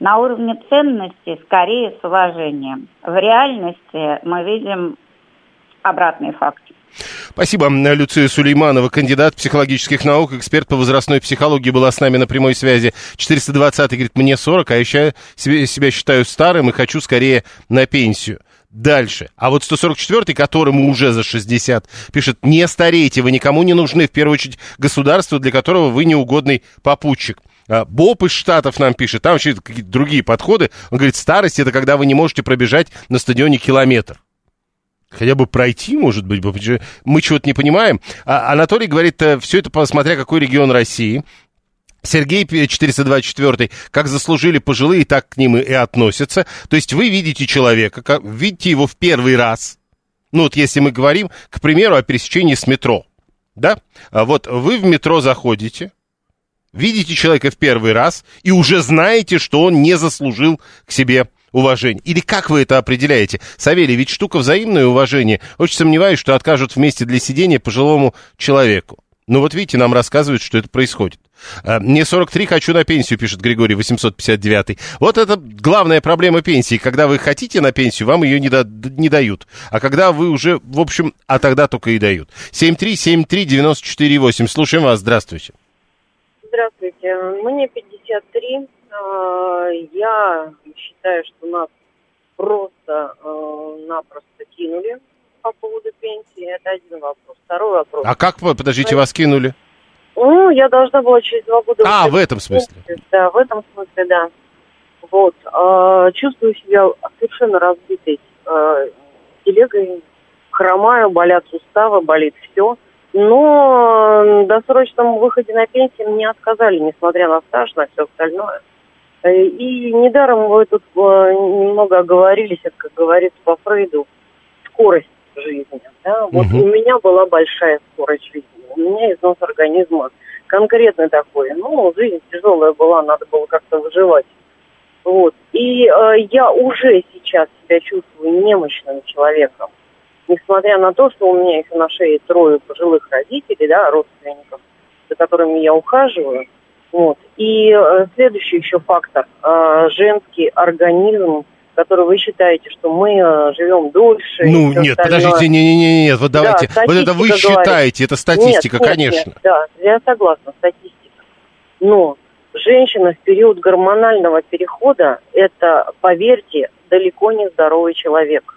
На уровне ценностей скорее с уважением. В реальности мы видим обратные факты. Спасибо. Люция Сулейманова, кандидат психологических наук, эксперт по возрастной психологии, была с нами на прямой связи. 420 говорит, мне 40, а я себя, себя считаю старым и хочу скорее на пенсию. Дальше. А вот 144-й, которому уже за 60, пишет, не старейте, вы никому не нужны, в первую очередь государству, для которого вы неугодный попутчик. А, Боб из Штатов нам пишет, там вообще какие-то другие подходы. Он говорит, старость это когда вы не можете пробежать на стадионе километр хотя бы пройти, может быть, мы чего-то не понимаем. А Анатолий говорит, э, все это посмотря какой регион России. Сергей 424, как заслужили пожилые, так к ним и относятся. То есть вы видите человека, как, видите его в первый раз. Ну вот если мы говорим, к примеру, о пересечении с метро. Да? А вот вы в метро заходите, видите человека в первый раз и уже знаете, что он не заслужил к себе уважение? Или как вы это определяете? Савелий, ведь штука взаимное уважение. Очень сомневаюсь, что откажут вместе для сидения пожилому человеку. Ну вот видите, нам рассказывают, что это происходит. А, мне 43, хочу на пенсию, пишет Григорий 859. Вот это главная проблема пенсии. Когда вы хотите на пенсию, вам ее не, да, не дают. А когда вы уже, в общем, а тогда только и дают. 7373948. Слушаем вас. Здравствуйте. Здравствуйте. Мне 53. А, я считаю, что нас просто-напросто э, кинули по поводу пенсии. Это один вопрос. Второй вопрос. А как вы, подождите, вас кинули? Ну, я должна была через два года... А, в этом смысле? Да, в этом смысле, да. Вот. Э, чувствую себя совершенно разбитой э, телегой, хромаю, болят суставы, болит все. Но досрочном выходе на пенсию мне отказали, несмотря на стаж, на все остальное. Э, и недаром вы тут э, немного оговорились, это, как говорится по Фрейду, скорость жизни. Да? Вот угу. у меня была большая скорость жизни. У меня износ организма конкретно такой. Ну, жизнь тяжелая была, надо было как-то выживать. Вот. И э, я уже сейчас себя чувствую немощным человеком. Несмотря на то, что у меня еще на шее трое пожилых родителей, да, родственников, за которыми я ухаживаю, вот. И э, следующий еще фактор. Э, женский организм, который вы считаете, что мы э, живем дольше. Ну, нет, остальное. подождите, не, не, не, нет, вот давайте. Да, вот это вы говорит. считаете, это статистика, нет, конечно. Нет, да, я согласна, статистика. Но женщина в период гормонального перехода, это, поверьте, далеко не здоровый человек.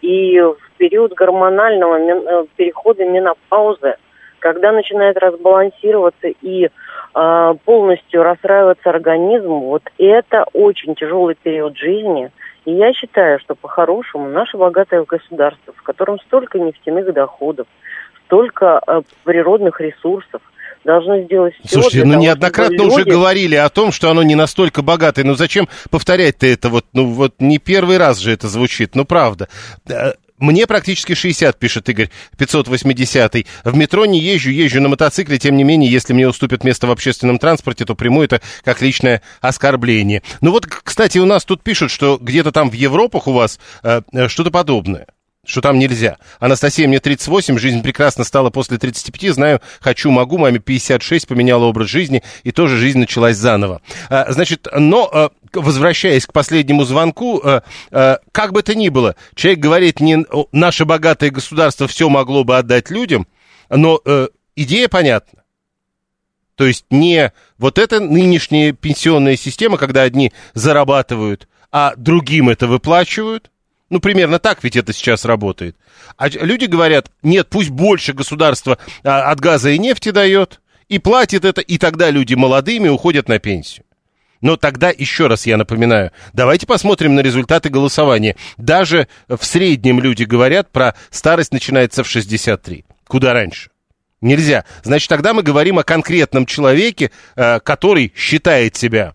И в период гормонального э, перехода менопаузы, когда начинает разбалансироваться и а, полностью расстраиваться организм, вот это очень тяжелый период жизни. И я считаю, что по-хорошему наше богатое государство, в котором столько нефтяных доходов, столько э, природных ресурсов, должно сделать все Слушайте, ну того, неоднократно чтобы уже люди- говорили о том, что оно не настолько богатое. Ну зачем повторять-то это? Вот, ну вот не первый раз же это звучит, ну правда. Мне практически 60, пишет Игорь 580. В метро не езжу, езжу на мотоцикле. Тем не менее, если мне уступят место в общественном транспорте, то приму это как личное оскорбление. Ну вот, кстати, у нас тут пишут, что где-то там в Европах у вас э, э, что-то подобное что там нельзя. Анастасия, мне 38, жизнь прекрасно стала после 35, знаю, хочу, могу, маме 56, поменяла образ жизни, и тоже жизнь началась заново. А, значит, но, а, возвращаясь к последнему звонку, а, а, как бы то ни было, человек говорит, не, наше богатое государство все могло бы отдать людям, но э, идея понятна. То есть не вот эта нынешняя пенсионная система, когда одни зарабатывают, а другим это выплачивают. Ну, примерно так ведь это сейчас работает. А люди говорят, нет, пусть больше государство а, от газа и нефти дает, и платит это, и тогда люди молодыми уходят на пенсию. Но тогда, еще раз я напоминаю, давайте посмотрим на результаты голосования. Даже в среднем люди говорят про старость начинается в 63. Куда раньше? Нельзя. Значит, тогда мы говорим о конкретном человеке, э, который считает себя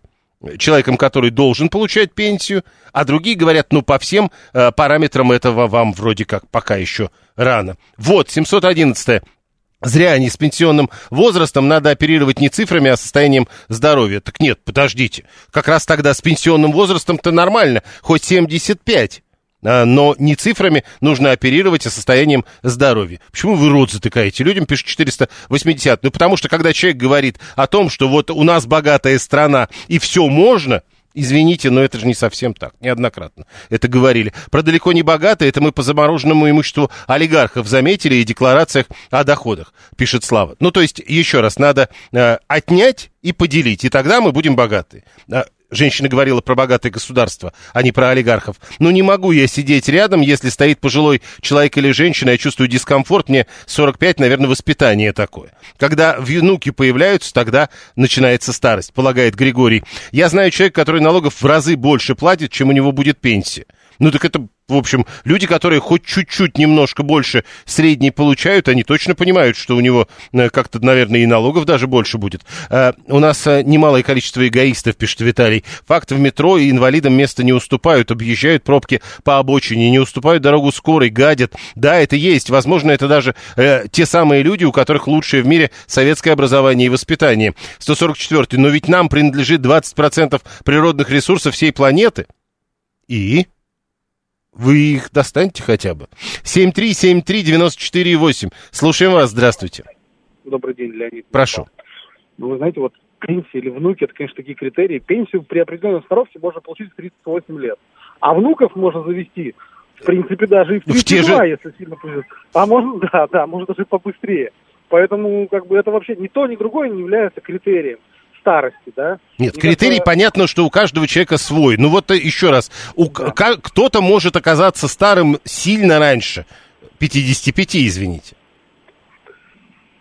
человеком, который должен получать пенсию, а другие говорят, ну, по всем э, параметрам этого вам вроде как пока еще рано. Вот, 711 Зря они с пенсионным возрастом надо оперировать не цифрами, а состоянием здоровья. Так нет, подождите. Как раз тогда с пенсионным возрастом-то нормально, хоть 75. А, Но не цифрами нужно оперировать, а состоянием здоровья. Почему вы рот затыкаете? Людям пишут 480. Ну, потому что, когда человек говорит о том, что вот у нас богатая страна и все можно, Извините, но это же не совсем так, неоднократно это говорили. Про далеко не богатые, это мы по замороженному имуществу олигархов заметили и декларациях о доходах, пишет Слава. Ну, то есть, еще раз, надо э, отнять и поделить, и тогда мы будем богаты. Женщина говорила про богатое государство, а не про олигархов. Ну, не могу я сидеть рядом, если стоит пожилой человек или женщина, я чувствую дискомфорт, мне 45, наверное, воспитание такое. Когда внуки появляются, тогда начинается старость, полагает Григорий. Я знаю человека, который налогов в разы больше платит, чем у него будет пенсия. Ну, так это, в общем, люди, которые хоть чуть-чуть немножко больше средней получают, они точно понимают, что у него э, как-то, наверное, и налогов даже больше будет. Э, у нас э, немалое количество эгоистов, пишет Виталий. Факт, в метро и инвалидам место не уступают, объезжают пробки по обочине, не уступают дорогу скорой, гадят. Да, это есть. Возможно, это даже те самые люди, у которых лучшее в мире советское образование и воспитание. 144. Но ведь нам принадлежит 20% природных ресурсов всей планеты. И... Вы их достаньте хотя бы. 7373948. Слушаем вас. Здравствуйте. Добрый день, Леонид. Прошу. Ну, вы знаете, вот пенсия или внуки, это, конечно, такие критерии. Пенсию при определенной сноровке можно получить в 38 лет. А внуков можно завести, в принципе, даже и в В те 32, же- если сильно повезет. А можно, да, да, может даже побыстрее. Поэтому, как бы, это вообще ни то, ни другое не является критерием старости, да. Нет, И критерий бы- понятно, что у каждого человека свой. Ну вот еще раз, у ка- кто-то может оказаться старым сильно раньше 55, извините.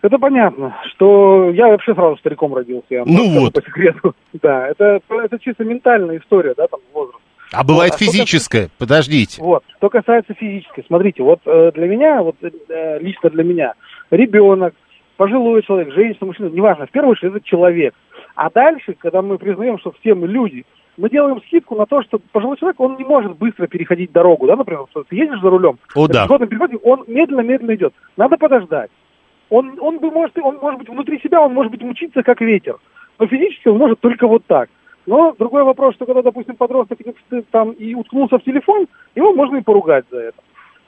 Это понятно, что я вообще сразу стариком родился. Я Ну вот. По секрету. Да, это, это чисто ментальная история, да, там, возраст. А бывает Вот, а что физическое. Подождите. Вот. Что касается физической, смотрите, вот э, для меня, вот э, лично для меня, ребенок, пожилой человек, женщина, мужчина, неважно, в первую очередь это человек. А дальше, когда мы признаем, что все мы люди, мы делаем скидку на то, что пожилой человек, он не может быстро переходить дорогу, да, например, ты едешь за рулем, О, да. переходе, он медленно-медленно идет. Надо подождать. Он, он бы может, он может быть внутри себя, он может быть мучиться как ветер. Но физически он может только вот так. Но другой вопрос, что когда, допустим, подросток там и уткнулся в телефон, его можно и поругать за это.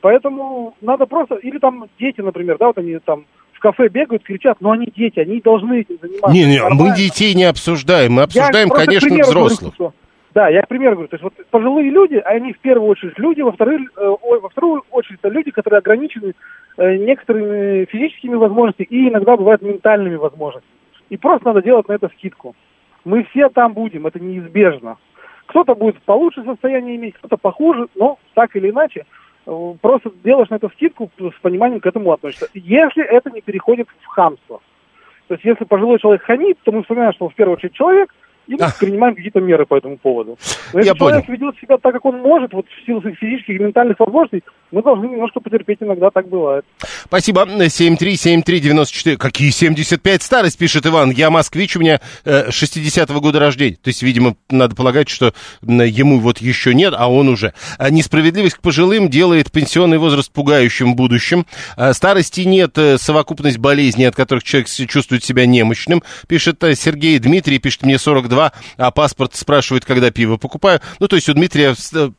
Поэтому надо просто, или там дети, например, да, вот они там в кафе бегают, кричат, но они дети, они должны этим заниматься. Не, не, Нормально. мы детей не обсуждаем, мы Я обсуждаем, к конечно, примеру говорю, взрослых. что- да, я к примеру говорю, то есть вот пожилые люди, они в первую очередь люди, во вторую, э, во вторую очередь это люди, которые ограничены э, некоторыми физическими возможностями и иногда бывают ментальными возможностями. И просто надо делать на это скидку. Мы все там будем, это неизбежно. Кто-то будет получше состояние иметь, кто-то похуже, но так или иначе, просто делаешь на это скидку, с пониманием к этому относишься. Если это не переходит в хамство. То есть если пожилой человек хамит, то мы вспоминаем, что он в первую очередь человек, и мы принимаем какие-то меры по этому поводу. Но если Я человек ведет себя так, как он может, вот в силу своих физических и ментальных возможностей, мы должны немножко потерпеть, иногда так бывает. Спасибо. 7373948. Какие 75 старость, пишет Иван. Я москвич, у меня э, 60-го года рождения. То есть, видимо, надо полагать, что ему вот еще нет, а он уже. А несправедливость к пожилым делает пенсионный возраст пугающим в будущем. А старости нет, э, совокупность болезней, от которых человек чувствует себя немощным. Пишет э, Сергей Дмитрий, пишет мне 42, а паспорт спрашивает, когда пиво покупаю. Ну, то есть у Дмитрия э,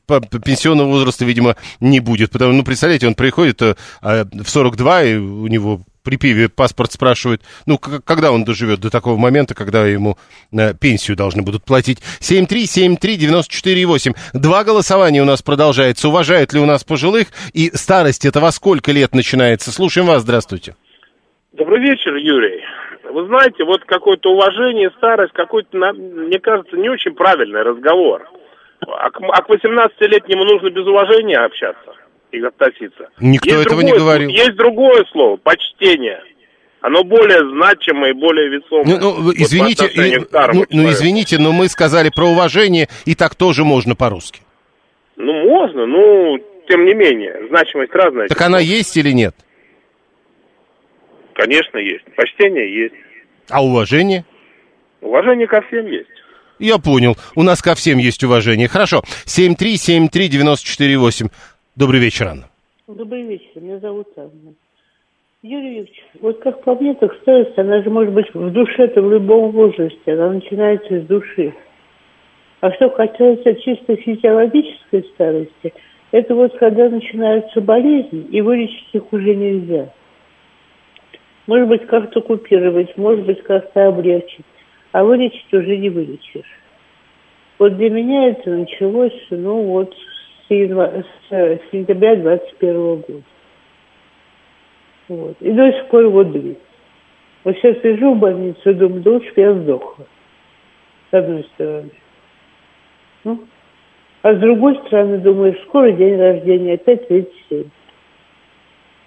пенсионного возраста, видимо, не будет Потому, ну, представляете, он приходит э, а, в 42, и у него при пиве паспорт спрашивает, ну, когда он доживет до такого момента, когда ему э, пенсию должны будут платить. 7373948. Два голосования у нас продолжается. Уважают ли у нас пожилых? И старость это во сколько лет начинается? Слушаем вас, здравствуйте. Добрый вечер, Юрий. Вы знаете, вот какое-то уважение, старость, какой-то, мне кажется, не очень правильный разговор. А к, а к 18-летнему нужно без уважения общаться и относиться. Никто есть этого другое, не говорил. Есть другое слово, почтение. Оно более значимое и более весомое. Ну, ну извините, и, ну, ну, извините, но мы сказали про уважение, и так тоже можно по-русски. Ну, можно, но тем не менее, значимость разная. Так она есть или нет? Конечно, есть. Почтение есть. А уважение? Уважение ко всем есть. Я понял. У нас ко всем есть уважение. Хорошо. 7373948. Добрый вечер, Анна. Добрый вечер, меня зовут Анна. Юрий Юрьевич, вот как по мне, так старость, она же может быть в душе-то в любом возрасте, она начинается из души. А что касается чисто физиологической старости, это вот когда начинаются болезни, и вылечить их уже нельзя. Может быть, как-то купировать, может быть, как-то облегчить, а вылечить уже не вылечишь. Вот для меня это началось, ну вот, с сентября 21 года. Вот. И до сих пор вот длится. Вот сейчас лежу в больнице думаю, да лучше бы я сдохла. С одной стороны. Ну, а с другой стороны, думаю, скоро день рождения, опять 37.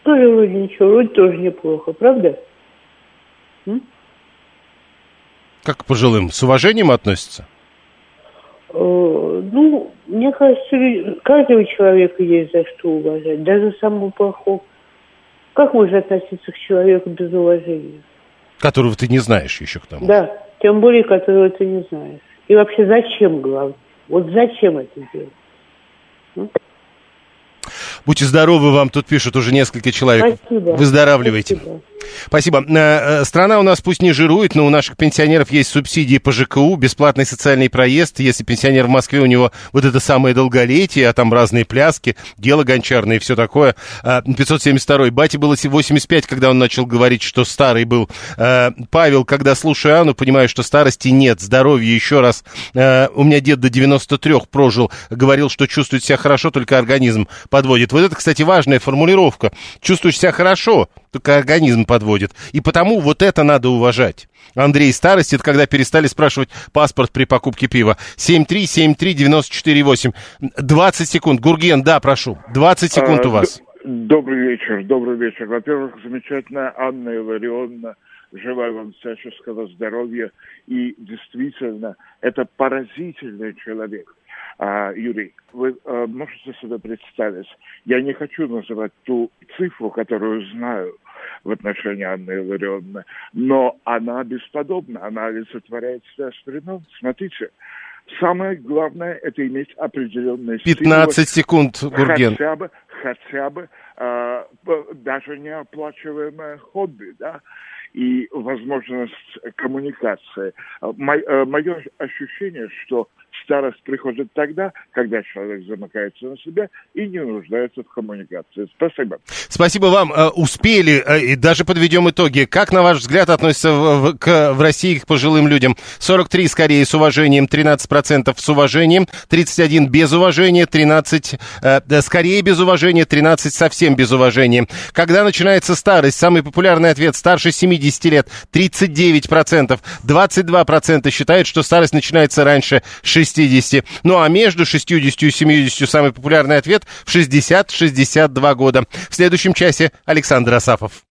Тоже вроде ничего, вроде тоже неплохо, правда? М? Как к пожилым? С уважением относятся? Э, ну, мне кажется, каждого человека есть за что уважать, даже самого плохого. Как можно относиться к человеку без уважения? Которого ты не знаешь еще к тому. Да, тем более, которого ты не знаешь. И вообще зачем, главное? Вот зачем это делать? Будьте здоровы, вам тут пишут уже несколько человек. Спасибо. Выздоравливайте. Спасибо. Спасибо. Э, э, страна у нас пусть не жирует, но у наших пенсионеров есть субсидии по ЖКУ, бесплатный социальный проезд. Если пенсионер в Москве, у него вот это самое долголетие, а там разные пляски, дело гончарное и все такое. 572-й. Э, Бате было 85, когда он начал говорить, что старый был. Павел, когда слушаю Анну, понимаю, что старости нет, здоровья еще раз. У меня дед до 93 прожил, говорил, что чувствует себя хорошо, только организм подводит. Вот это, кстати, важная формулировка. Чувствуешь себя хорошо, только организм подводит. И потому вот это надо уважать. Андрей, старость, это когда перестали спрашивать паспорт при покупке пива. 7373948. 20 секунд. Гурген, да, прошу. 20 секунд а, у вас. Добрый вечер, добрый вечер. Во-первых, замечательная Анна Илларионовна. Желаю вам всяческого здоровья. И действительно, это поразительный человек. А, Юрий, вы а, можете себе представить, я не хочу называть ту цифру, которую знаю в отношении Анны Илларионовны, но она бесподобна, она олицетворяет себя старином. Смотрите, самое главное – это иметь определенные 15 силы, секунд, Гурген. Хотя бы, хотя бы э, даже неоплачиваемое хобби, да, и возможность коммуникации. Мое ощущение, что Старость приходит тогда, когда человек замыкается на себя и не нуждается в коммуникации. Спасибо. Спасибо вам. Э, успели, э, и даже подведем итоги. Как, на ваш взгляд, относятся в, к, в России к пожилым людям? 43 скорее с уважением, 13% с уважением, 31 без уважения, 13 э, скорее без уважения, 13 совсем без уважения. Когда начинается старость? Самый популярный ответ старше 70 лет, 39%. 22% считают, что старость начинается раньше 60 60. Ну а между 60 и 70 самый популярный ответ в 60-62 года. В следующем часе Александр Асафов.